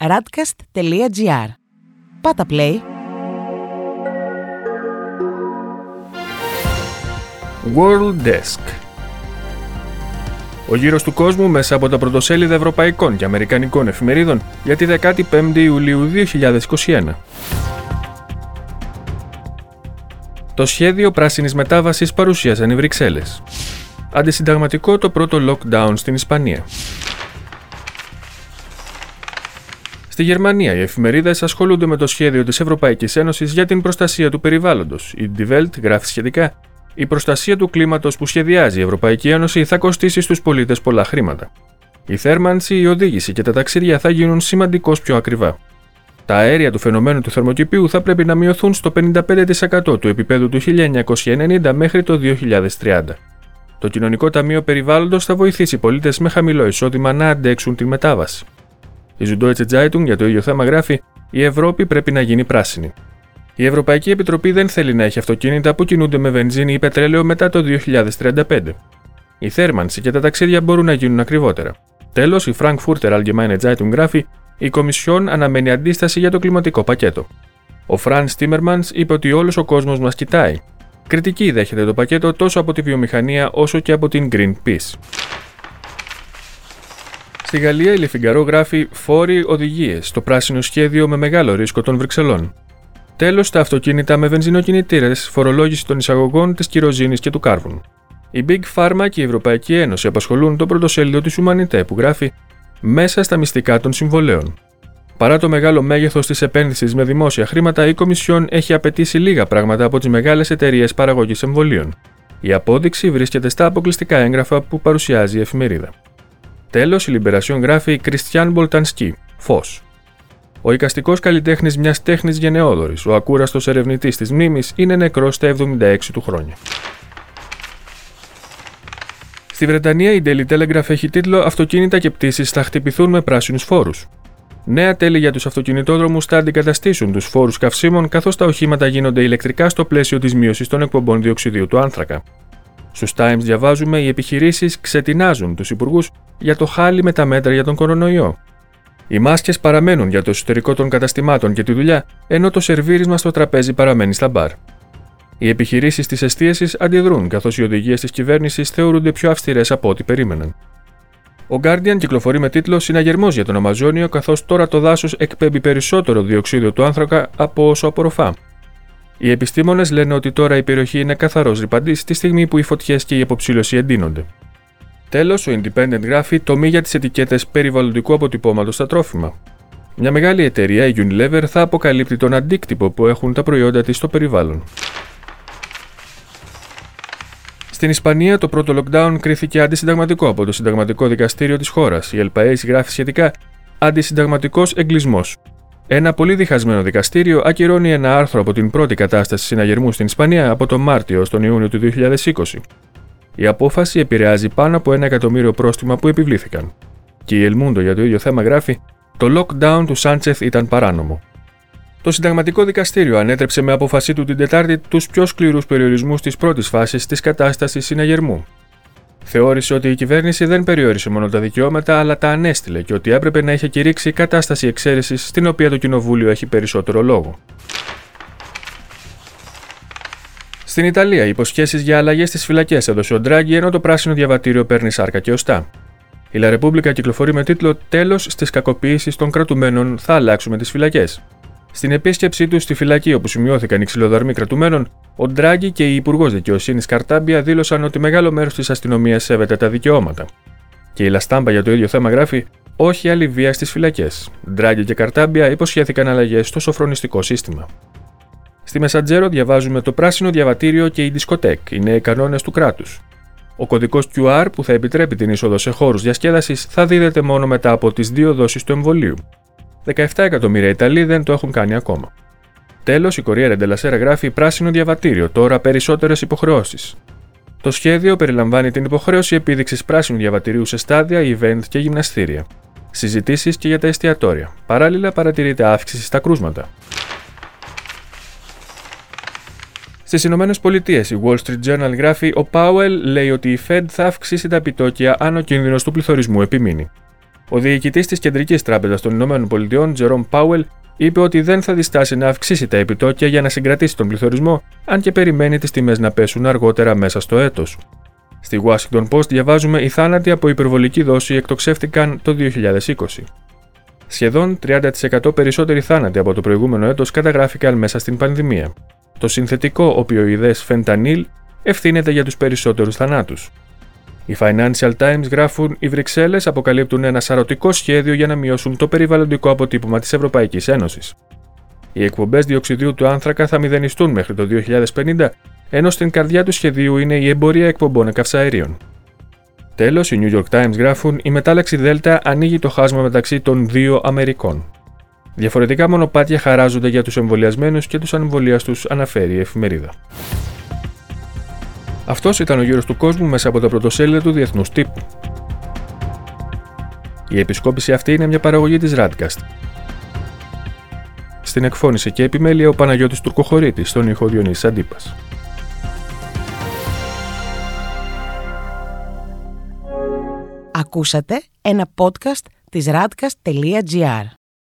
radcast.gr. Πάτα play. World Desk Ο γύρος του κόσμου μέσα από τα πρωτοσέλιδα ευρωπαϊκών και αμερικανικών εφημερίδων για τη 15η Ιουλίου 2021. Το σχέδιο πράσινης μετάβασης παρουσίασαν οι Βρυξέλλες. Αντισυνταγματικό το πρώτο lockdown στην Ισπανία. Στη Γερμανία, οι εφημερίδες ασχολούνται με το σχέδιο της Ευρωπαϊκής Ένωσης για την προστασία του περιβάλλοντος. Η Die Welt γράφει σχετικά: Η προστασία του κλίματος που σχεδιάζει η Ευρωπαϊκή Ένωση θα κοστίσει στους πολίτες πολλά χρήματα. Η θέρμανση, η οδήγηση και τα ταξίδια θα γίνουν σημαντικώς πιο ακριβά. Τα αέρια του φαινομένου του θερμοκηπίου θα πρέπει να μειωθούν στο 55% του επίπεδου του 1990 μέχρι το 2030. Το Κοινωνικό Ταμείο Περιβάλλοντος θα βοηθήσει πολίτες με χαμηλό εισόδημα να αντέξουν τη μετάβαση. Η Süddeutsche Zeitung για το ίδιο θέμα γράφει: Η Ευρώπη πρέπει να γίνει πράσινη. Η Ευρωπαϊκή Επιτροπή δεν θέλει να έχει αυτοκίνητα που κινούνται με βενζίνη ή πετρέλαιο μετά το 2035. Η θέρμανση και τα ταξίδια μπορούν να γίνουν ακριβότερα. Τέλος, η Frankfurter Allgemeine Zeitung γράφει: Η Κομισιόν αναμένει αντίσταση για το κλιματικό πακέτο. Ο Φραν Τίμερμαν είπε ότι όλος ο κόσμος μας κοιτάει. Κριτική δέχεται το πακέτο τόσο από τη βιομηχανία όσο και από την Greenpeace. Στη Γαλλία, η Λεφιγκαρό γράφει φόροι οδηγίες στο πράσινο σχέδιο με μεγάλο ρίσκο των Βρυξελών. Τέλος, τα αυτοκίνητα με βενζινοκινητήρες, φορολόγηση των εισαγωγών της κυροζήνη και του κάρβουνου. Η Big Pharma και η Ευρωπαϊκή Ένωση απασχολούν το πρωτοσέλιδο της Humanité που γράφει Μέσα στα μυστικά των συμβολέων. Παρά το μεγάλο μέγεθος της επένδυσης με δημόσια χρήματα, η Κομισιόν έχει απαιτήσει λίγα πράγματα από τις μεγάλες εταιρείες παραγωγής εμβολίων. Η απόδειξη βρίσκεται στα αποκλειστικά έγγραφα που παρουσιάζει η εφημερίδα. Τέλος, η Λιμπερασιόν γράφει Κριστιαν Μπολτανσκι, Φως. Ο οικαστικό καλλιτέχνης μιας τέχνης γενναιόδορη, ο ακούραστος ερευνητής της μνήμης, είναι νεκρός στα 76 του χρόνια. Στη Βρετανία, η Daily Telegraph έχει τίτλο Αυτοκίνητα και πτήσεις θα χτυπηθούν με πράσινους φόρους. Νέα τέλη για τους αυτοκινητόδρομους θα αντικαταστήσουν τους φόρους καυσίμων, καθώς τα οχήματα γίνονται ηλεκτρικά στο πλαίσιο της μείωσης των εκπομπών διοξιδίου του άνθρακα. Στους Times διαβάζουμε οι επιχειρήσεις ξετινάζουν τους υπουργούς για το χάλι με τα μέτρα για τον κορονοϊό. Οι μάσκες παραμένουν για το εσωτερικό των καταστημάτων και τη δουλειά, ενώ το σερβίρισμα στο τραπέζι παραμένει στα μπαρ. Οι επιχειρήσεις της εστίασης αντιδρούν, καθώς οι οδηγίες της κυβέρνησης θεωρούνται πιο αυστηρές από ό,τι περίμεναν. Ο Guardian κυκλοφορεί με τίτλο Συναγερμός για τον Αμαζόνιο, καθώς τώρα το δάσος εκπέμπει περισσότερο διοξίδιο του άνθρακα από όσο απορροφά. Οι επιστήμονες λένε ότι τώρα η περιοχή είναι καθαρός ρηπαντής τη στιγμή που οι φωτιές και η αποψήλωση εντείνονται. Τέλος, ο Independent γράφει τομή για τις ετικέτες περιβαλλοντικού αποτυπώματος στα τρόφιμα. Μια μεγάλη εταιρεία, η Unilever, θα αποκαλύπτει τον αντίκτυπο που έχουν τα προϊόντα της στο περιβάλλον. Στην Ισπανία, το πρώτο lockdown κρίθηκε αντισυνταγματικό από το Συνταγματικό Δικαστήριο της χώρας. Η ΕΛΠΑΕ γράφει σχετικά Αντισυνταγματικός εγκλισμός. Ένα πολύ διχασμένο δικαστήριο ακυρώνει ένα άρθρο από την πρώτη κατάσταση συναγερμού στην Ισπανία από τον Μάρτιο στον Ιούνιο του 2020. Η απόφαση επηρεάζει πάνω από ένα εκατομμύριο πρόστιμα που επιβλήθηκαν. Και η Ελμούντο για το ίδιο θέμα γράφει: Το lockdown του Σάντσεθ ήταν παράνομο. Το Συνταγματικό Δικαστήριο ανέτρεψε με απόφασή του την Τετάρτη τους πιο σκληρούς περιορισμούς της πρώτης φάσης της κατάστασης συναγερμού. Θεώρησε ότι η κυβέρνηση δεν περιόρισε μόνο τα δικαιώματα, αλλά τα ανέστηλε και ότι έπρεπε να είχε κηρύξει κατάσταση εξαίρεσης στην οποία το Κοινοβούλιο έχει περισσότερο λόγο. Στην Ιταλία, οι υποσχέσεις για αλλαγές στις φυλακές έδωσε ο Ντράγκη, ενώ το πράσινο διαβατήριο παίρνει σάρκα και οστά. Η Λα Ρεπούμπλικα κυκλοφορεί με τίτλο Τέλος στις κακοποίησεις των κρατουμένων θα αλλάξουμε τις φυλακές. Στην επίσκεψή του στη φυλακή όπου σημειώθηκαν οι ξυλοδαρμοί κρατουμένων, ο Ντράγκη και η Υπουργός Δικαιοσύνης Καρτάμπια δήλωσαν ότι μεγάλο μέρος της αστυνομίας σέβεται τα δικαιώματα. Και η Λαστάμπα για το ίδιο θέμα γράφει: Όχι άλλη βία στις φυλακές. Ντράγκη και Καρτάμπια υποσχέθηκαν αλλαγές στο σοφρονιστικό σύστημα. Στη Μεσαντζέρο διαβάζουμε το πράσινο διαβατήριο και η δισκοτέκ, οι νέοι κανόνες του κράτους. Ο κωδικός QR που θα επιτρέπει την είσοδο σε χώρους διασκέδασης θα δίδεται μόνο μετά από τις δύο δόσεις του εμβολίου. 17 εκατομμύρια Ιταλοί δεν το έχουν κάνει ακόμα. Τέλος, η Κορία Ρεντελασέρα γράφει πράσινο διαβατήριο, τώρα περισσότερες υποχρεώσεις. Το σχέδιο περιλαμβάνει την υποχρέωση επίδειξης πράσινου διαβατηρίου σε στάδια, event και γυμναστήρια. Συζητήσεις και για τα εστιατόρια. Παράλληλα, παρατηρείται αύξηση στα κρούσματα. Στις Ηνωμένες Πολιτείες, η Wall Street Journal γράφει: Ο Πάουελ λέει ότι η Fed θα αυξήσει τα επιτόκια αν ο κίνδυνος του πληθωρισμού επιμείνει. Ο διοικητής της Κεντρικής Τράπεζας των Ηνωμένων Πολιτειών, Τζερόμ Πάουελ, είπε ότι δεν θα διστάσει να αυξήσει τα επιτόκια για να συγκρατήσει τον πληθωρισμό, αν και περιμένει τις τιμές να πέσουν αργότερα μέσα στο έτος. Στη Washington Post διαβάζουμε οι θάνατοι από υπερβολική δόση εκτοξεύτηκαν το 2020. Σχεδόν 30% περισσότεροι θάνατοι από το προηγούμενο έτος καταγράφηκαν μέσα στην πανδημία. Το συνθετικό οπιοειδές φεντανίλ ευθύνεται για τους περισσότερους θανάτους. Οι Financial Times γράφουν οι Βρυξέλλες αποκαλύπτουν ένα σαρωτικό σχέδιο για να μειώσουν το περιβαλλοντικό αποτύπωμα της Ευρωπαϊκής Ένωσης. Οι εκπομπές διοξιδίου του άνθρακα θα μηδενιστούν μέχρι το 2050, ενώ στην καρδιά του σχεδίου είναι η εμπορία εκπομπών καυσαερίων. Τέλος, οι New York Times γράφουν: Η μετάλλαξη Δέλτα ανοίγει το χάσμα μεταξύ των δύο Αμερικών. Διαφορετικά μονοπάτια χαράζονται για τους εμβολιασμένους και τους ανεμβολίαστου, αναφέρει η εφημερίδα. Αυτός ήταν ο γύρος του κόσμου μέσα από τα πρωτοσέλιδα του Διεθνούς Τύπου. Η επισκόπηση αυτή είναι μια παραγωγή της Radcast. Στην εκφώνηση και επιμέλεια ο Παναγιώτης Τουρκοχωρήτης, στον ήχο Διονύσης Αντίπας. Ακούσατε ένα podcast της radcast.gr.